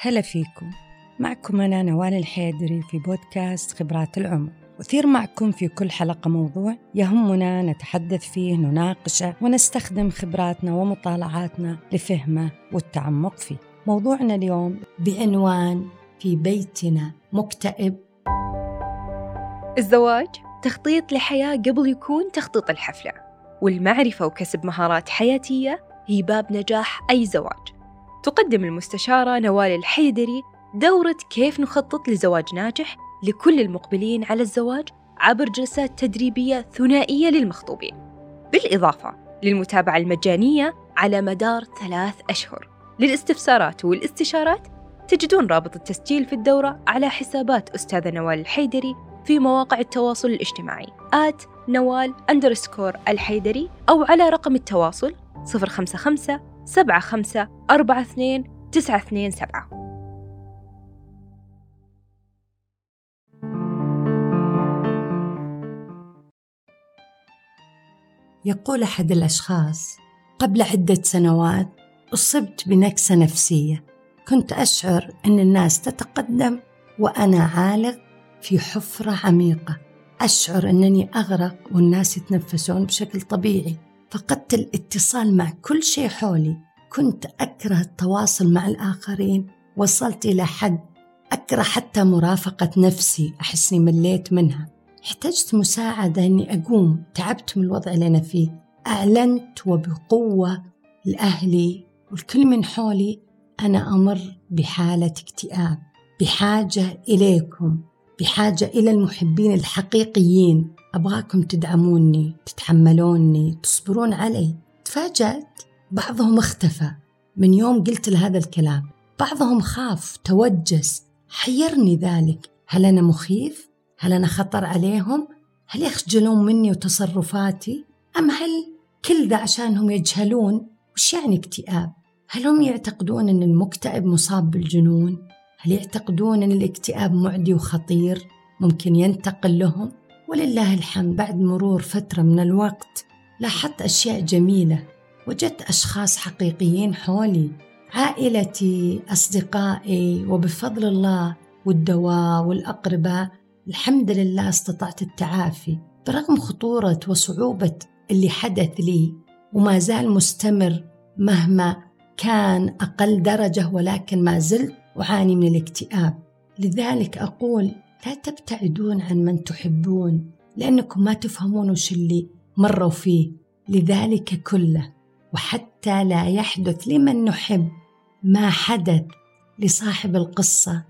هلا فيكم. معكم أنا نوال الحيدري في بودكاست خبرات العمر. أثير معكم في كل حلقة موضوع يهمنا نتحدث فيه نناقشه ونستخدم خبراتنا ومطالعاتنا لفهمه والتعمق فيه. موضوعنا اليوم بعنوان في بيتنا مكتئب الزواج تخطيط لحياة قبل يكون تخطيط الحفلة والمعرفة وكسب مهارات حياتية هي باب نجاح أي زواج. تقدم المستشارة نوال الحيدري دورة كيف نخطط لزواج ناجح لكل المقبلين على الزواج عبر جلسات تدريبية ثنائية للمخطوبين. بالإضافة للمتابعة المجانية على مدار ثلاث أشهر. للاستفسارات والاستشارات تجدون رابط التسجيل في الدورة على حسابات أستاذة نوال الحيدري في مواقع التواصل الاجتماعي آت نوال أندرسكور الحيدري أو على رقم التواصل 055 75 42 927 يقول أحد الأشخاص قبل عدة سنوات أصبت بنكسة نفسية. كنت أشعر أن الناس تتقدم وأنا عالق في حفرة عميقة. أشعر أنني أغرق والناس يتنفسون بشكل طبيعي. فقدت الاتصال مع كل شيء حولي. كنت أكره التواصل مع الآخرين. وصلت إلى حد أكره حتى مرافقة نفسي. أحسني مليت منها. احتجت مساعدة أني أقوم. تعبت من الوضع اللي أنا فيه. أعلنت وبقوة لأهلي والكل من حولي. أنا أمر بحالة اكتئاب. بحاجة إليكم. بحاجة إلى المحبين الحقيقيين أبغاكم تدعموني تتحملوني تصبرون علي تفاجأت بعضهم اختفى من يوم قلت لهذا الكلام بعضهم خاف توجس حيرني ذلك هل أنا مخيف؟ هل أنا خطر عليهم؟ هل يخجلون مني وتصرفاتي؟ أم هل كل ذا عشانهم يجهلون وش يعني اكتئاب؟ هل هم يعتقدون أن المكتئب مصاب بالجنون؟ هل يعتقدون أن الاكتئاب معدي وخطير؟ ممكن ينتقل لهم؟ ولله الحمد بعد مرور فترة من الوقت لاحظت أشياء جميلة. وجدت أشخاص حقيقيين حولي عائلتي أصدقائي وبفضل الله والدواء والأقرباء الحمد لله استطعت التعافي. برغم خطورة وصعوبة اللي حدث لي وما زال مستمر مهما كان أقل درجة ولكن ما زلت أعاني من الاكتئاب. لذلك أقول لا تبتعدون عن من تحبون لأنكم ما تفهمون وش اللي مروا فيه. لذلك كله وحتى لا يحدث لمن نحب ما حدث لصاحب القصة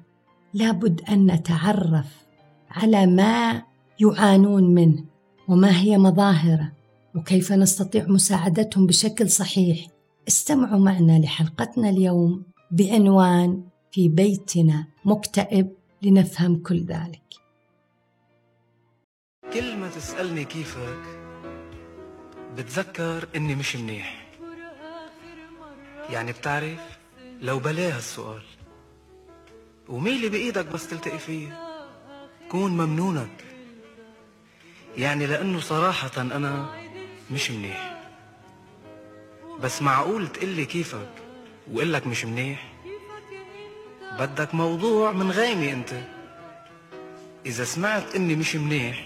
لابد أن نتعرف على ما يعانون منه وما هي مظاهرة وكيف نستطيع مساعدتهم بشكل صحيح. استمعوا معنا لحلقتنا اليوم بعنوان في بيتنا مكتئب لنفهم كل ذلك. كل ما تسألني كيفك بتذكر إني مش منيح. يعني بتعرف لو بلاها السؤال وميلي بإيدك بس تلتقي فيه كون ممنونك. يعني لأنه صراحة أنا مش منيح. بس معقول تقلي كيفك وقلك مش منيح؟ بدك موضوع من غيمي أنت. إذا سمعت إني مش منيح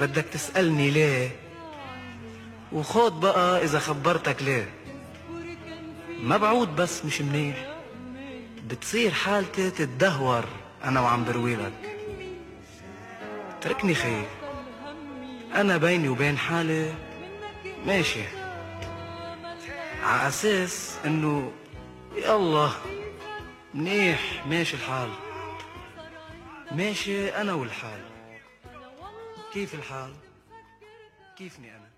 بدك تسألني ليه؟ وخود بقى إذا خبرتك ليه. ما بعود بس مش منيح. بتصير حالتي تتدهور أنا وعم برويلك تركني خير. أنا بيني وبين حالي ماشي. على أساس إنه يلا منيح ماشي الحال. ماشي أنا والحال. كيف الحال؟ كيفني أنا؟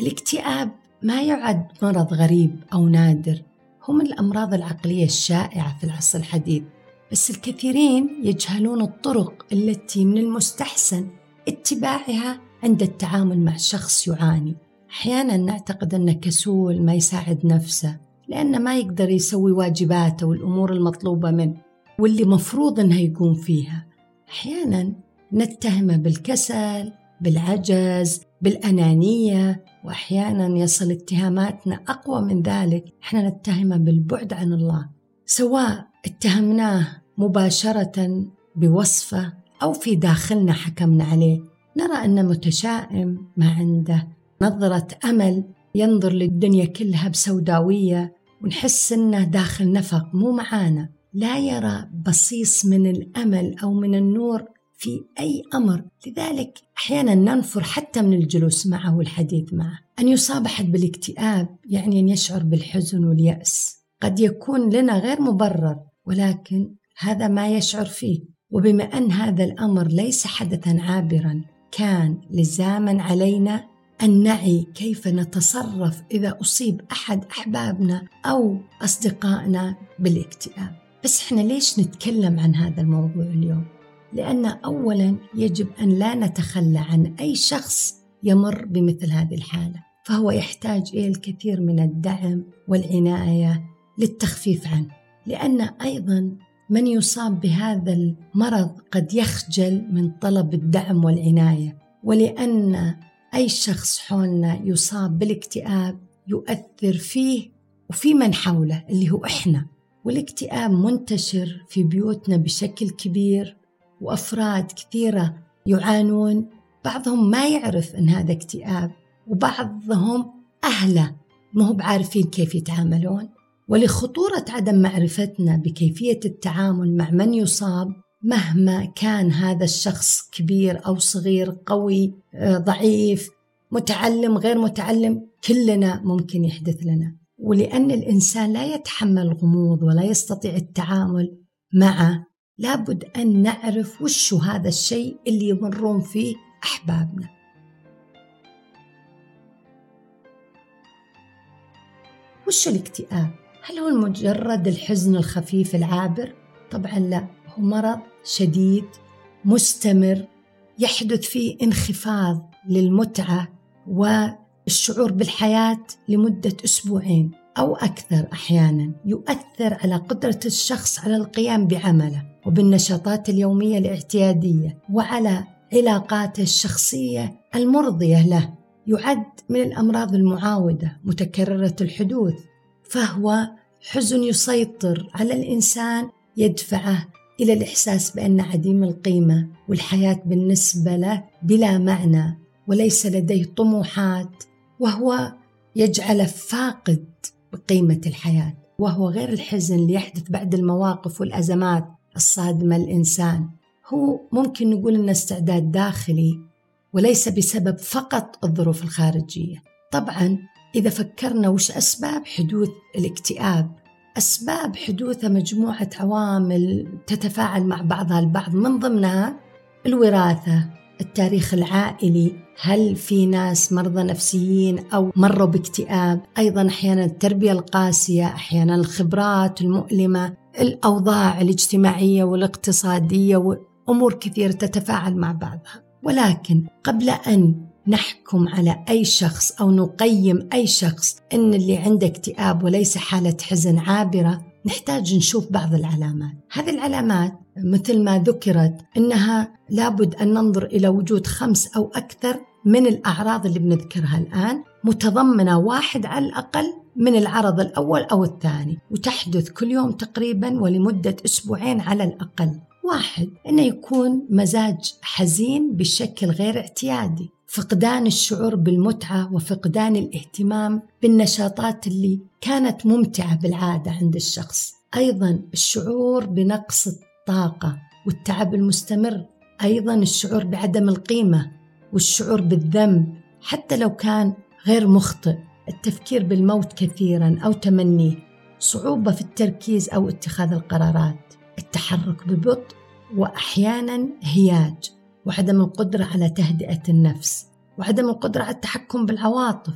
الاكتئاب ما يعد مرض غريب أو نادر. هو من الأمراض العقلية الشائعة في العصر الحديث. بس الكثيرين يجهلون الطرق التي من المستحسن اتباعها عند التعامل مع شخص يعاني. أحيانا نعتقد انه كسول ما يساعد نفسه. لأنه ما يقدر يسوي واجباته والأمور المطلوبة منه واللي مفروض انه يقوم فيها. أحيانا نتهمه بالكسل بالعجز بالأنانية وأحيانا يصل اتهاماتنا أقوى من ذلك. إحنا نتهمه بالبعد عن الله سواء اتهمناه مباشرة بوصفه أو في داخلنا حكمنا عليه. نرى أنه متشائم ما عنده نظرة أمل ينظر للدنيا كلها بسوداوية ونحس أنه داخل نفق مو معانا. لا يرى بصيص من الأمل أو من النور في أي أمر. لذلك أحيانا ننفر حتى من الجلوس معه والحديث معه. أن يصاب أحد بالاكتئاب يعني أن يشعر بالحزن واليأس. قد يكون لنا غير مبرر ولكن هذا ما يشعر فيه. وبما أن هذا الأمر ليس حدثا عابرا كان لزاما علينا أن نعي كيف نتصرف إذا أصيب أحد أحبابنا أو أصدقائنا بالاكتئاب بس إحنا ليش نتكلم عن هذا الموضوع اليوم؟ لأن أولا يجب أن لا نتخلى عن أي شخص يمر بمثل هذه الحالة فهو يحتاج إلى الكثير من الدعم والعناية للتخفيف عنه لأن أيضا من يصاب بهذا المرض قد يخجل من طلب الدعم والعناية ولأن أي شخص حولنا يصاب بالاكتئاب يؤثر فيه وفي من حوله اللي هو إحنا. والاكتئاب منتشر في بيوتنا بشكل كبير وأفراد كثيرة يعانون. بعضهم ما يعرف أن هذا اكتئاب وبعضهم أهله ما هو بعارفين كيف يتعاملون. ولخطورة عدم معرفتنا بكيفية التعامل مع من يصاب مهما كان هذا الشخص كبير أو صغير قوي آه، ضعيف متعلم غير متعلم كلنا ممكن يحدث لنا ولأن الإنسان لا يتحمل غموض ولا يستطيع التعامل معه لابد أن نعرف وش هذا الشيء اللي يمرون فيه أحبابنا وش الاكتئاب؟ هل هو مجرد الحزن الخفيف العابر؟ طبعا لا مرض شديد مستمر يحدث فيه انخفاض للمتعة والشعور بالحياة لمدة أسبوعين أو أكثر أحيانا يؤثر على قدرة الشخص على القيام بعمله وبالنشاطات اليومية الاعتيادية وعلى علاقاته الشخصية المرضية له. يعد من الأمراض المعاودة متكررة الحدوث فهو حزن يسيطر على الإنسان يدفعه إلى الإحساس بأن عديم القيمة والحياة بالنسبة له بلا معنى وليس لديه طموحات وهو يجعله فاقد بقيمة الحياة وهو غير الحزن اللي يحدث بعد المواقف والأزمات الصادمة الإنسان هو ممكن نقول إنه استعداد داخلي وليس بسبب فقط الظروف الخارجية. طبعا إذا فكرنا وش أسباب حدوث الاكتئاب أسباب حدوثه مجموعة عوامل تتفاعل مع بعضها البعض من ضمنها الوراثة التاريخ العائلي هل في ناس مرضى نفسيين أو مروا باكتئاب؟ أيضا أحيانا التربية القاسية أحيانا الخبرات المؤلمة الأوضاع الاجتماعية والاقتصادية وأمور كثيرة تتفاعل مع بعضها. ولكن قبل أن نحكم على أي شخص أو نقيم أي شخص أن اللي عنده اكتئاب وليس حالة حزن عابرة نحتاج نشوف بعض العلامات. هذه العلامات مثل ما ذكرت أنها لابد أن ننظر إلى وجود خمس أو أكثر من الأعراض اللي بنذكرها الآن متضمنة واحد على الأقل من العرض الأول أو الثاني وتحدث كل يوم تقريبا ولمدة أسبوعين على الأقل. واحد أنه يكون مزاج حزين بشكل غير اعتيادي. فقدان الشعور بالمتعة وفقدان الاهتمام بالنشاطات اللي كانت ممتعة بالعادة عند الشخص. أيضا الشعور بنقص الطاقة والتعب المستمر. أيضا الشعور بعدم القيمة والشعور بالذنب حتى لو كان غير مخطئ. التفكير بالموت كثيرا أو تمنيه. صعوبة في التركيز أو اتخاذ القرارات. التحرك ببطء وأحيانا هياج. وعدم القدرة على تهدئة النفس وعدم القدرة على التحكم بالعواطف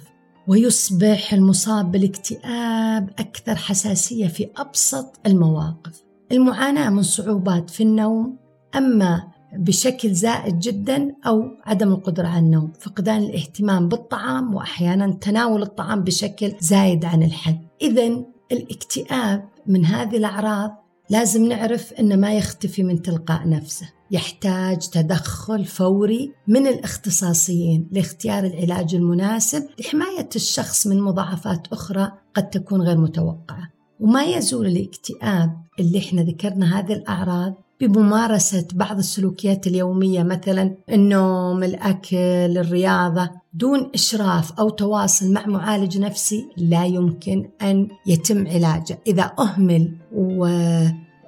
ويصبح المصاب بالاكتئاب أكثر حساسية في أبسط المواقف. المعاناة من صعوبات في النوم أما بشكل زائد جدا أو عدم القدرة على النوم فقدان الاهتمام بالطعام وأحيانا تناول الطعام بشكل زايد عن الحد. إذا الاكتئاب من هذه الأعراض لازم نعرف أنه ما يختفي من تلقاء نفسه. يحتاج تدخل فوري من الاختصاصيين لاختيار العلاج المناسب لحماية الشخص من مضاعفات أخرى قد تكون غير متوقعة. وما يزول الاكتئاب اللي إحنا ذكرنا هذه الأعراض بممارسة بعض السلوكيات اليومية مثلا النوم الأكل الرياضة دون إشراف أو تواصل مع معالج نفسي لا يمكن أن يتم علاجه. إذا أهمل و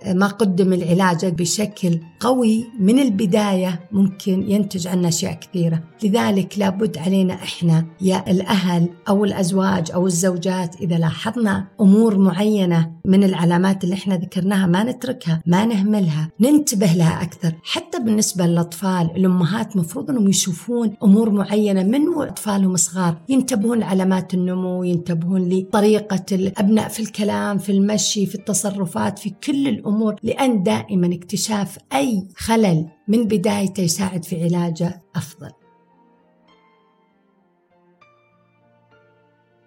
ما قدم العلاج بشكل قوي من البداية ممكن ينتج عنا أشياء كثيرة. لذلك لابد علينا إحنا يا الأهل أو الأزواج أو الزوجات إذا لاحظنا أمور معينة من العلامات اللي إحنا ذكرناها ما نتركها ما نهملها ننتبه لها أكثر. حتى بالنسبة للأطفال الأمهات مفروض أنهم يشوفون أمور معينة من أطفالهم صغار. ينتبهون لعلامات النمو ينتبهون لطريقة الأبناء في الكلام في المشي في التصرفات في كل الأمور. الأمور لأن دائما اكتشاف أي خلل من بدايته يساعد في علاجه أفضل.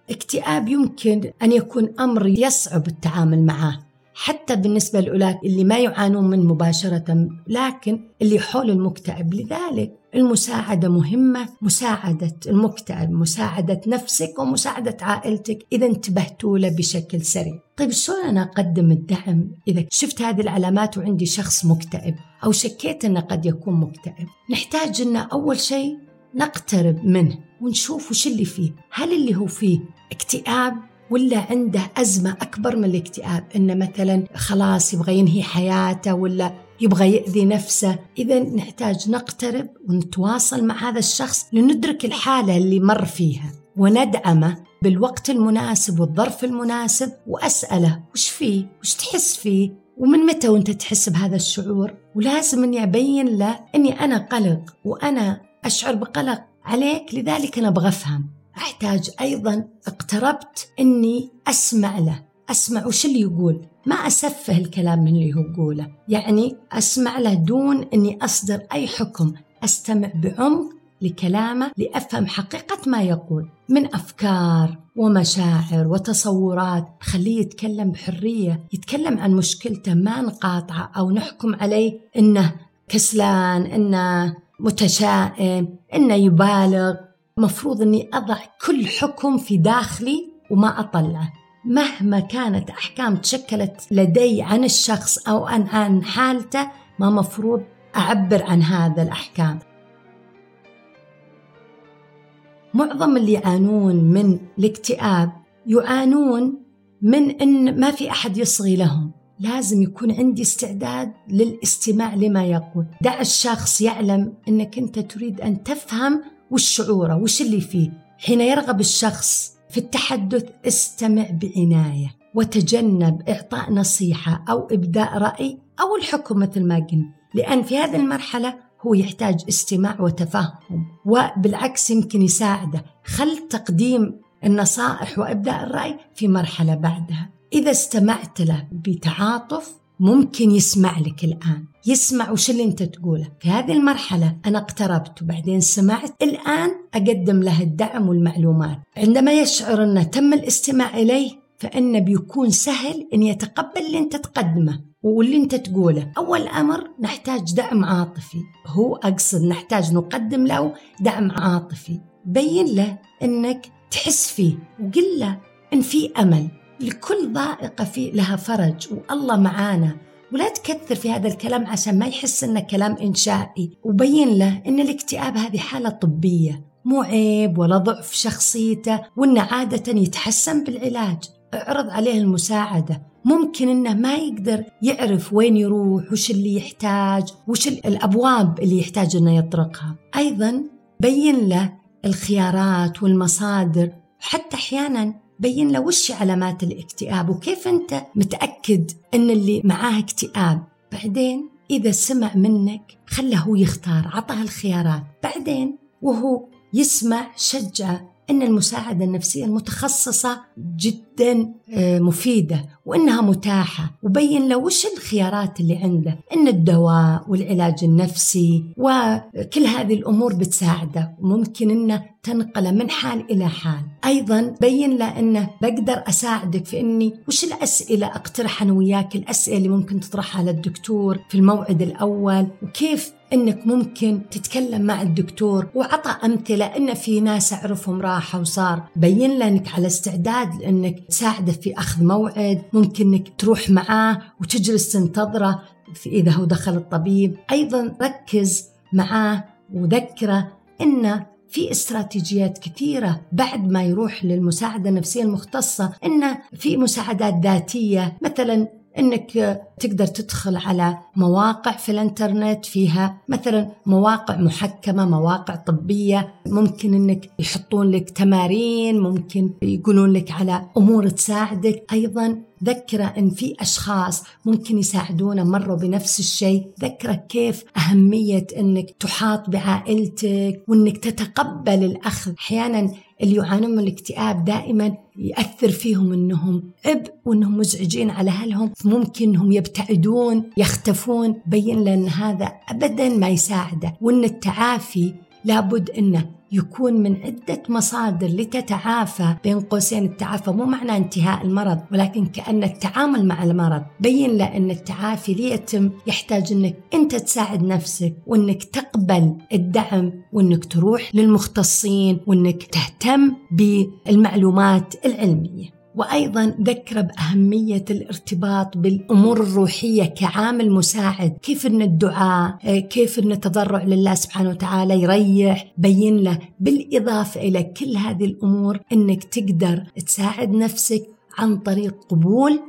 اكتئاب يمكن أن يكون أمر يصعب التعامل معه. حتى بالنسبة لأولئك اللي ما يعانون من مباشرة لكن اللي حول المكتئب. لذلك المساعدة مهمة مساعدة المكتئب مساعدة نفسك ومساعدة عائلتك إذا انتبهتوا له بشكل سريع. طيب شلون أنا أقدم الدعم إذا شفت هذه العلامات وعندي شخص مكتئب أو شكيت أنه قد يكون مكتئب؟ نحتاج أن أول شيء نقترب منه ونشوف وش اللي فيه. هل اللي هو فيه اكتئاب ولا عنده أزمة أكبر من الاكتئاب؟ إنه مثلا خلاص يبغى ينهي حياته ولا يبغى يأذي نفسه. إذا نحتاج نقترب ونتواصل مع هذا الشخص لندرك الحالة اللي مر فيها. وندعمه بالوقت المناسب والظرف المناسب وأسأله وش فيه؟ وش تحس فيه؟ ومن متى وأنت تحس بهذا الشعور؟ ولازم اني ابين له أني أنا قلق وأنا أشعر بقلق عليك. لذلك أنا أبغى أفهم. أحتاج أيضا اقتربت إني أسمع له. أسمع وش اللي يقول؟ ما أسفه الكلام من اللي هو يقوله. يعني أسمع له دون إني أصدر أي حكم. أستمع بعمق لكلامه لأفهم حقيقة ما يقول. من أفكار ومشاعر وتصورات خليه يتكلم بحرية يتكلم عن مشكلته ما نقاطعه أو نحكم عليه إنه كسلان إنه متشائم إنه يبالغ. مفروض أني أضع كل حكم في داخلي وما أطلعه. مهما كانت أحكام تشكلت لدي عن الشخص أو عن, عن حالته ما مفروض أعبر عن هذا الأحكام. معظم اللي يعانون من الاكتئاب يعانون من إن ما في أحد يصغي لهم. لازم يكون عندي استعداد للاستماع لما يقول. دع الشخص يعلم إنك أنت تريد أن تفهم وش شعوره وش اللي فيه؟ حين يرغب الشخص في التحدث استمع بعناية وتجنب إعطاء نصيحة أو إبداء رأي أو الحكم مثل ما قلنا. لأن في هذه المرحلة هو يحتاج استماع وتفهم وبالعكس يمكن يساعده. خل تقديم النصائح وإبداء الرأي في مرحلة بعدها. إذا استمعت له بتعاطف ممكن يسمع لك الآن. يسمع وش اللي أنت تقوله. في هذه المرحلة أنا اقتربت وبعدين سمعت. الآن أقدم له الدعم والمعلومات. عندما يشعر أنه تم الاستماع إليه فإنه بيكون سهل أن يتقبل اللي أنت تقدمه واللي أنت تقوله. أول أمر نحتاج دعم عاطفي. هو أقصد نحتاج نقدم له دعم عاطفي. بين له أنك تحس فيه وقل له أن في أمل. لكل ضائقة في لها فرج والله معانا ولا تكثر في هذا الكلام عشان ما يحس إنه كلام إنشائي. وبين له إن الاكتئاب هذه حالة طبية مو عيب ولا ضعف شخصيته وإنه عادة يتحسن بالعلاج. اعرض عليه المساعدة. ممكن إنه ما يقدر يعرف وين يروح وش اللي يحتاج وش الأبواب اللي يحتاج إنه يطرقها. أيضا بين له الخيارات والمصادر حتى أحيانا بين له وش علامات الاكتئاب وكيف أنت متأكد أن اللي معاه اكتئاب؟ بعدين إذا سمع منك خله هو يختار عطاه الخيارات. بعدين وهو يسمع شجعه أن المساعدة النفسية المتخصصة جدا آه، مفيدة وأنها متاحة. وبين له وش الخيارات اللي عنده؟ أن الدواء والعلاج النفسي وكل هذه الأمور بتساعده. وممكن أنه تنقله من حال إلى حال. أيضا بين له أنه بقدر أساعدك في أني وش الأسئلة أقترح أنا وياك؟ الأسئلة اللي ممكن تطرحها للدكتور في الموعد الأول وكيف إنك ممكن تتكلم مع الدكتور وعطى أمثلة إن في ناس أعرفهم راحوا وصار. بين له انك على استعداد إنك تساعده في أخذ موعد ممكن إنك تروح معاه وتجلس تنتظره في إذا هو دخل الطبيب. أيضا ركز معاه وذكره انه في استراتيجيات كثيرة بعد ما يروح للمساعدة النفسية المختصة. إن في مساعدات ذاتية مثلا إنك تقدر تدخل على مواقع في الإنترنت فيها مثلا مواقع محكمة مواقع طبية ممكن إنك يحطون لك تمارين ممكن يقولون لك على أمور تساعدك. أيضا ذكره إن في أشخاص ممكن يساعدونا مروا بنفس الشيء. ذكره كيف أهمية إنك تحاط بعائلتك وإنك تتقبل الأخذ. أحيانا اللي يعانون من الاكتئاب دائما يأثر فيهم إنهم إب وإنهم مزعجين على أهلهم. ممكن إنهم يبتعدون يختفون. بين لأن هذا ابدا ما يساعده. وإن التعافي لابد إنه يكون من عدة مصادر لتتعافى بين قوسين التعافى. مو معنى انتهاء المرض ولكن كأن التعامل مع المرض بين له أن التعافي ليتم يحتاج أنك أنت تساعد نفسك وأنك تقبل الدعم وأنك تروح للمختصين وأنك تهتم بالمعلومات العلمية. وأيضا ذكر بأهمية الارتباط بالأمور الروحية كعامل مساعد، كيف إن الدعاء، كيف إن التضرع لله سبحانه وتعالى يريح، بين له. بالإضافة إلى كل هذه الأمور إنك تقدر تساعد نفسك عن طريق قبول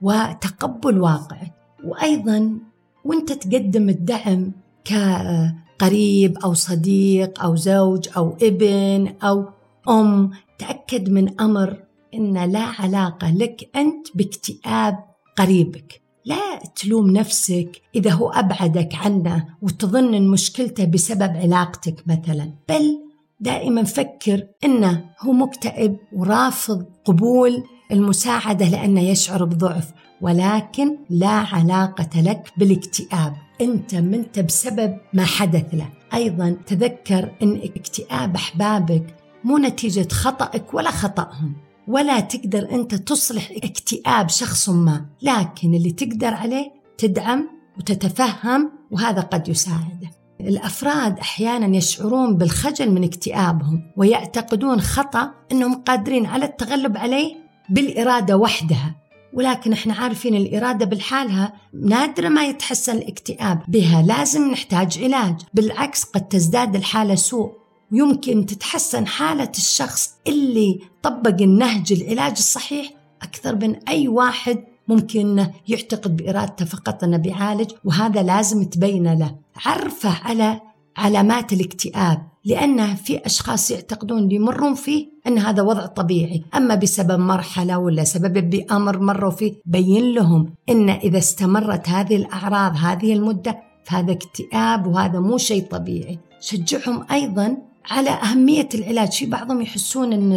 وتقبل واقعك، وأيضا وإنت تقدم الدعم كقريب أو صديق أو زوج أو ابن أو أم تأكد من أمر إن لا علاقة لك أنت باكتئاب قريبك. لا تلوم نفسك إذا هو أبعدك عنه وتظن إن مشكلته بسبب علاقتك مثلا. بل دائما فكر إنه هو مكتئب ورافض قبول المساعدة لأنه يشعر بضعف ولكن لا علاقة لك بالاكتئاب. أنت منت بسبب ما حدث له. أيضا تذكر إن اكتئاب أحبابك مو نتيجة خطأك ولا خطأهم. ولا تقدر أنت تصلح اكتئاب شخص ما لكن اللي تقدر عليه تدعم وتتفهم وهذا قد يساعده. الأفراد أحيانا يشعرون بالخجل من اكتئابهم ويعتقدون خطأ إنهم قادرين على التغلب عليه بالإرادة وحدها. ولكن إحنا عارفين الإرادة بالحالها نادرا ما يتحسن الاكتئاب بها لازم نحتاج علاج. بالعكس قد تزداد الحالة سوء. يمكن تتحسن حالة الشخص اللي طبق النهج العلاج الصحيح أكثر من أي واحد ممكن يعتقد بإرادته فقط أنه بيعالج وهذا لازم تبين له. عرفه على علامات الاكتئاب لأن في أشخاص يعتقدون اللي يمرون فيه أن هذا وضع طبيعي. أما بسبب مرحلة ولا سبب بأمر مروا فيه بين لهم أن إذا استمرت هذه الأعراض هذه المدة فهذا اكتئاب وهذا مو شيء طبيعي. شجعهم أيضا على أهمية العلاج. في بعضهم يحسون أن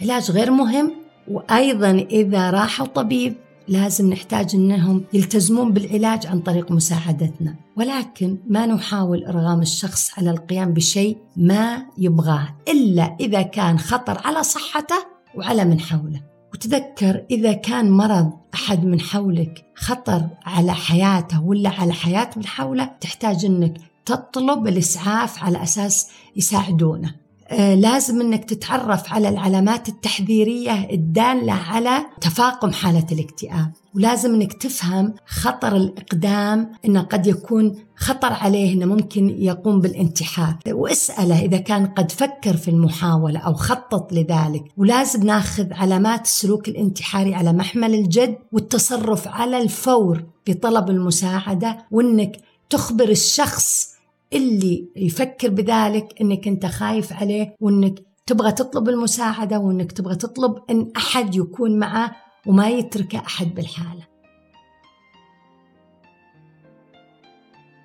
العلاج غير مهم وأيضا إذا راحوا طبيب لازم نحتاج أنهم يلتزمون بالعلاج عن طريق مساعدتنا. ولكن ما نحاول إرغام الشخص على القيام بشيء ما يبغاه إلا إذا كان خطر على صحته وعلى من حوله. وتذكر إذا كان مرض أحد من حولك خطر على حياته ولا على حياة من حوله تحتاج أنك تطلب الإسعاف على أساس يساعدونه. آه، لازم إنك تتعرف على العلامات التحذيرية الدالة على تفاقم حالة الاكتئاب. ولازم إنك تفهم خطر الإقدام إنه قد يكون خطر عليه إنه ممكن يقوم بالانتحار. واسأله إذا كان قد فكر في المحاولة أو خطط لذلك. ولازم ناخذ علامات السلوك الانتحاري على محمل الجد والتصرف على الفور بطلب المساعدة وإنك تخبر الشخص اللي يفكر بذلك إنك أنت خايف عليه وإنك تبغى تطلب المساعدة وإنك تبغى تطلب إن أحد يكون معه وما يترك أحد بالحالة.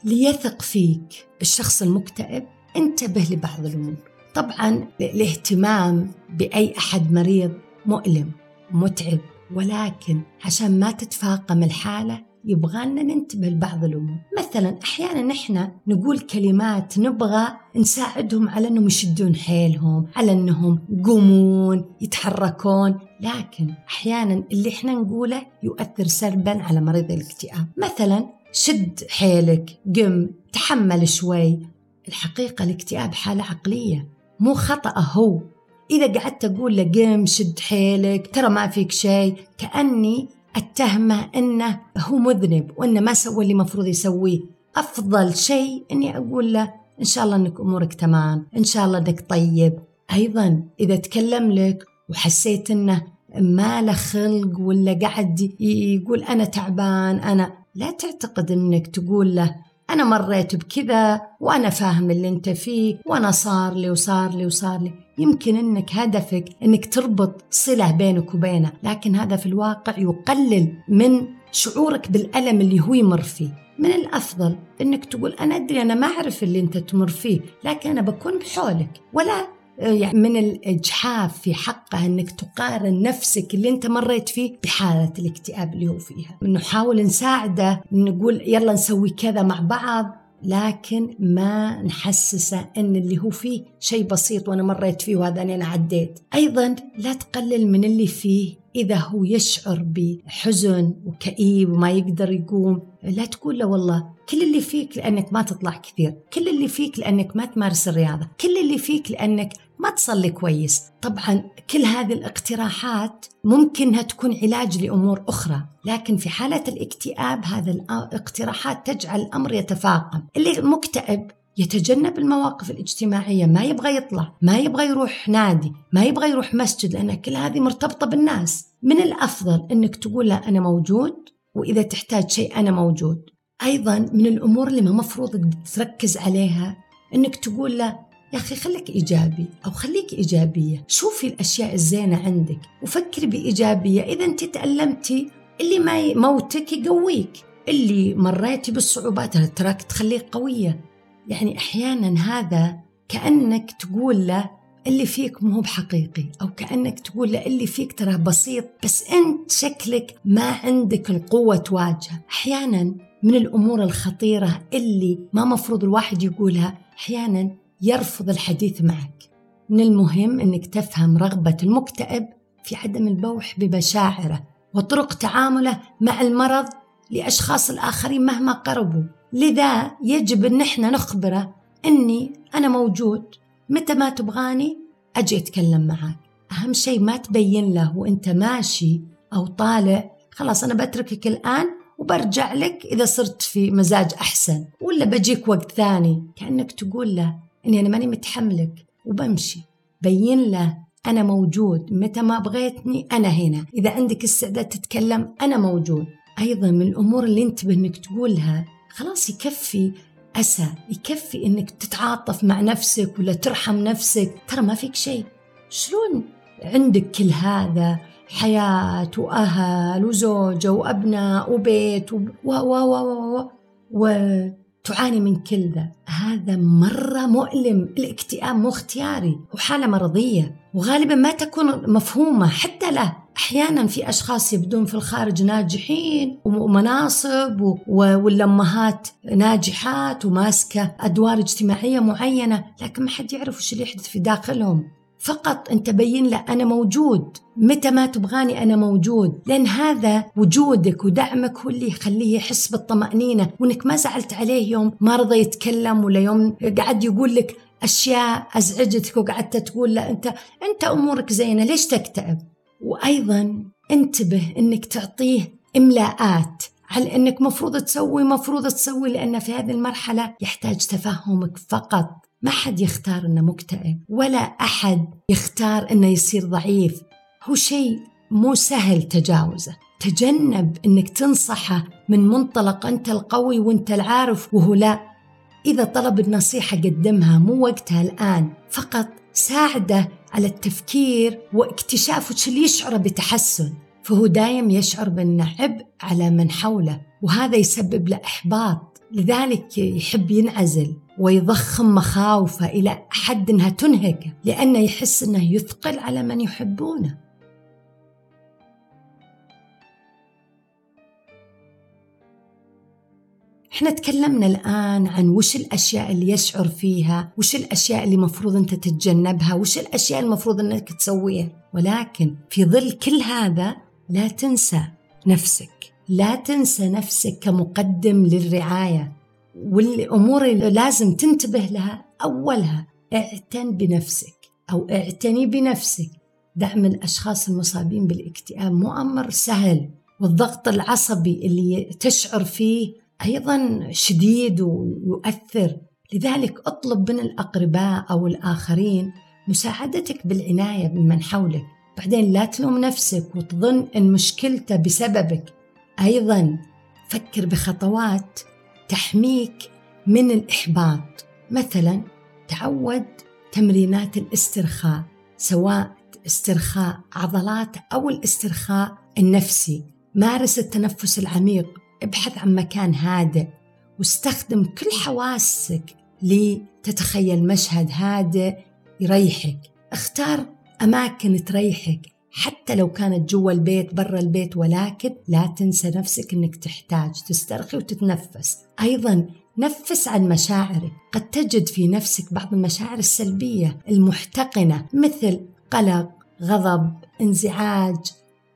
ليثق فيك الشخص المكتئب انتبه لبعض الأمور. طبعا الاهتمام بأي أحد مريض مؤلم متعب ولكن عشان ما تتفاقم الحالة يبغالنا ننتبه لبعض الأمور. مثلا أحيانا نحن نقول كلمات نبغى نساعدهم على أنهم يشدون حيلهم على أنهم يقومون يتحركون. لكن أحيانا اللي إحنا نقوله يؤثر سلبا على مريض الاكتئاب. مثلا شد حيلك قم تحمل شوي. الحقيقة الاكتئاب حالة عقلية مو خطأ هو. إذا قعدت أقول له قم شد حيلك ترى ما فيك شيء كأني أتهمه أنه هو مذنب وأنه ما سوى اللي مفروض يسويه. أفضل شيء أني أقول له إن شاء الله أنك أمورك تمام إن شاء الله أنك طيب. أيضا إذا تكلم لك وحسيت أنه ما له خلق ولا قاعد يقول أنا تعبان أنا لا تعتقد أنك تقول له أنا مريت بكذا وأنا فاهم اللي أنت فيه وأنا صار لي وصار لي وصار لي. يمكن أنك هدفك أنك تربط صلة بينك وبينه لكن هذا في الواقع يقلل من شعورك بالألم اللي هو يمر فيه. من الأفضل أنك تقول أنا أدري أنا ما أعرف اللي أنت تمر فيه لكن أنا بكون بحولك. ولا يعني من الإجحاف في حقه أنك تقارن نفسك اللي أنت مريت فيه بحالة الاكتئاب اللي هو فيها. نحاول نساعده نقول يلا نسوي كذا مع بعض لكن ما نحسسه إن اللي هو فيه شيء بسيط وأنا مريت فيه وهذا أنا عديت. أيضا لا تقلل من اللي فيه إذا هو يشعر بحزن وكئيب وما يقدر يقوم. لا تقول له والله كل اللي فيك لأنك ما تطلع كثير كل اللي فيك لأنك ما تمارس الرياضة كل اللي فيك لأنك ما تصلي كويس. طبعا كل هذه الاقتراحات ممكنها تكون علاج لأمور أخرى لكن في حالة الاكتئاب هذه الاقتراحات تجعل الأمر يتفاقم. اللي مكتئب يتجنب المواقف الاجتماعية ما يبغى يطلع ما يبغى يروح نادي ما يبغى يروح مسجد لأن كل هذه مرتبطة بالناس. من الأفضل أنك تقول له أنا موجود وإذا تحتاج شيء أنا موجود. أيضا من الأمور اللي ما مفروض تركز عليها أنك تقول له يا أخي خليك إيجابي أو خليك إيجابية. شوفي الأشياء الزينة عندك وفكري بإيجابية. إذا أنت تألمتي اللي ما يموتك يقويك. اللي مريتي بالصعوبات تراك تخليك قوية؟ يعني أحيانا هذا كأنك تقول له اللي فيك مو بحقيقي أو كأنك تقول له اللي فيك ترى بسيط بس أنت شكلك ما عندك القوة تواجهه. أحيانا من الأمور الخطيرة اللي ما مفروض الواحد يقولها أحيانا يرفض الحديث معك. من المهم أنك تفهم رغبة المكتئب في عدم البوح بمشاعره وطرق تعامله مع المرض لأشخاص الآخرين مهما قربوا. لذا يجب أن إحنا نخبره أني أنا موجود. متى ما تبغاني أجي أتكلم معك. أهم شيء ما تبين له وأنت ماشي أو طالع. خلاص أنا بتركك الآن وبرجع لك إذا صرت في مزاج أحسن. ولا بجيك وقت ثاني كأنك تقول له إني أنا ماني متحملك. وبمشي. بين له أنا موجود. متى ما بغيتني أنا هنا. إذا عندك استعداد تتكلم أنا موجود. أيضا من الأمور اللي انتبه إنك تقولها خلاص يكفي أسى. يكفي إنك تتعاطف مع نفسك ولا ترحم نفسك. ترى ما فيك شيء. شلون عندك كل هذا؟ حياة وأهل وزوجة وأبناء وبيت و و و و, و, و تعاني من كل ذا. هذا مرة مؤلم الاكتئاب مو اختياري وحالة مرضية وغالبا ما تكون مفهومة حتى له. أحيانا في أشخاص يبدون في الخارج ناجحين ومناصب ولا أمهات ناجحات وماسكة أدوار اجتماعية معينة لكن ما حد يعرف وش اللي يحدث في داخلهم. فقط انت بين له أنا موجود. متى ما تبغاني أنا موجود. لأن هذا وجودك ودعمك هو اللي يخليه يحس بالطمأنينة وإنك ما زعلت عليه يوم ما رضى يتكلم ولا يوم قعد يقول لك أشياء أزعجتك وقعدت تقول له أنت أنت أمورك زينة ليش تكتئب؟ وأيضا انتبه إنك تعطيه إملاءات على إنك مفروض تسوي مفروض تسوي لأن في هذه المرحلة يحتاج تفهمك فقط. ما حد يختار إنه مكتئب ولا أحد يختار إنه يصير ضعيف. هو شيء مو سهل تجاوزه. تجنب إنك تنصحه من منطلق أنت القوي وأنت العارف وهو لا. إذا طلب النصيحة قدمها مو وقتها الآن فقط ساعده على التفكير واكتشاف وش اللي يشعره بتحسن. فهو دايم يشعر بأنه عبء على من حوله وهذا يسبب له إحباط. لذلك يحب ينعزل. ويضخم مخاوفه إلى حد أنها تنهكه لأنه يحس أنه يثقل على من يحبونه. إحنا تكلمنا الآن عن وش الأشياء اللي يشعر فيها وش الأشياء اللي مفروض أنت تتجنبها وش الأشياء المفروض أنك تسويها. ولكن في ظل كل هذا لا تنسى نفسك. لا تنسى نفسك كمقدم للرعاية. والأمور اللي لازم تنتبه لها أولها اعتن بنفسك أو اعتني بنفسك. دعم الأشخاص المصابين بالاكتئاب مو أمر سهل والضغط العصبي اللي تشعر فيه أيضا شديد ويؤثر. لذلك اطلب من الأقرباء أو الآخرين مساعدتك بالعناية بمن حولك. بعدين لا تلوم نفسك وتظن إن مشكلته بسببك. أيضا فكر بخطوات تحميك من الإحباط. مثلا تعود تمرينات الاسترخاء سواء استرخاء عضلات أو الاسترخاء النفسي. مارس التنفس العميق ابحث عن مكان هادئ واستخدم كل حواسك لتتخيل مشهد هادئ يريحك. اختار أماكن تريحك. حتى لو كانت جوا البيت برا البيت ولكن لا تنسى نفسك إنك تحتاج تسترخي وتتنفس. أيضا نفس عن مشاعرك. قد تجد في نفسك بعض المشاعر السلبية المحتقنة مثل قلق غضب انزعاج.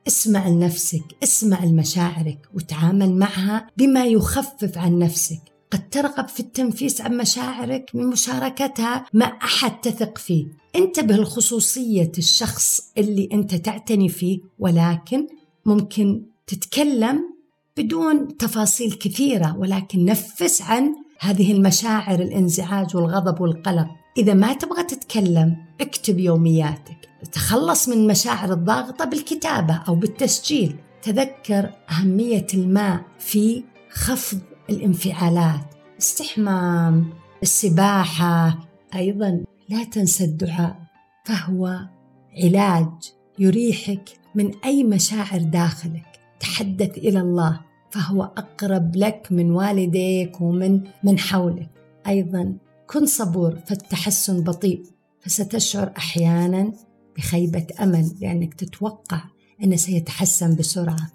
اسمع لنفسك اسمع لمشاعرك وتعامل معها بما يخفف عن نفسك. قد ترغب في التنفيس عن مشاعرك من مشاركتها مع أحد تثق فيه. انتبه لخصوصية الشخص اللي أنت تعتني فيه ولكن ممكن تتكلم بدون تفاصيل كثيرة ولكن نفس عن هذه المشاعر الانزعاج والغضب والقلق. إذا ما تبغى تتكلم اكتب يومياتك. تخلص من مشاعر الضاغطة بالكتابة أو بالتسجيل. تذكر أهمية الماء في خفض الانفعالات استحمام السباحة أيضا لا تنسى الدعاء فهو علاج يريحك من أي مشاعر داخلك. تحدث إلى الله فهو أقرب لك من والديك ومن من حولك. أيضا كن صبور فالتحسن بطيء فستشعر أحيانا بخيبة أمل لأنك تتوقع أنه سيتحسن بسرعة.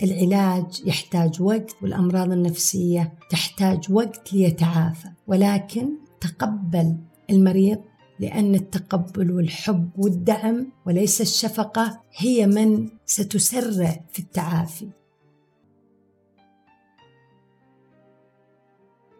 فالعلاج يحتاج وقت والأمراض النفسية تحتاج وقت ليتعافى ولكن تقبل المريض لأن التقبل والحب والدعم وليس الشفقة هي من ستسرع في التعافي.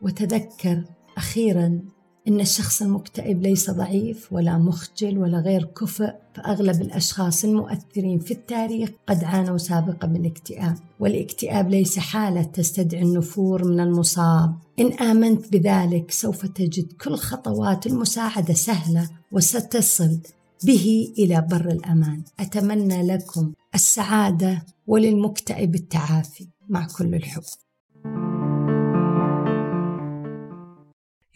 وتذكر أخيرا إن الشخص المكتئب ليس ضعيف ولا مخجل ولا غير كفء فأغلب الأشخاص المؤثرين في التاريخ قد عانوا سابقا من الاكتئاب. والاكتئاب ليس حالة تستدعي النفور من المصاب. إن آمنت بذلك سوف تجد كل خطوات المساعدة سهلة وستصل به إلى بر الأمان. أتمنى لكم السعادة وللمكتئب التعافي. مع كل الحب.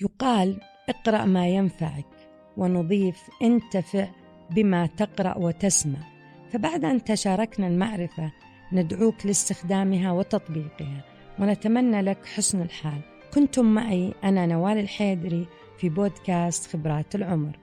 يقال اقرأ ما ينفعك ونضيف انتفع بما تقرأ وتسمع. فبعد أن تشاركنا المعرفة ندعوك لاستخدامها وتطبيقها ونتمنى لك حسن الحال. كنتم معي أنا نوال الحيدري في بودكاست خبرات العمر.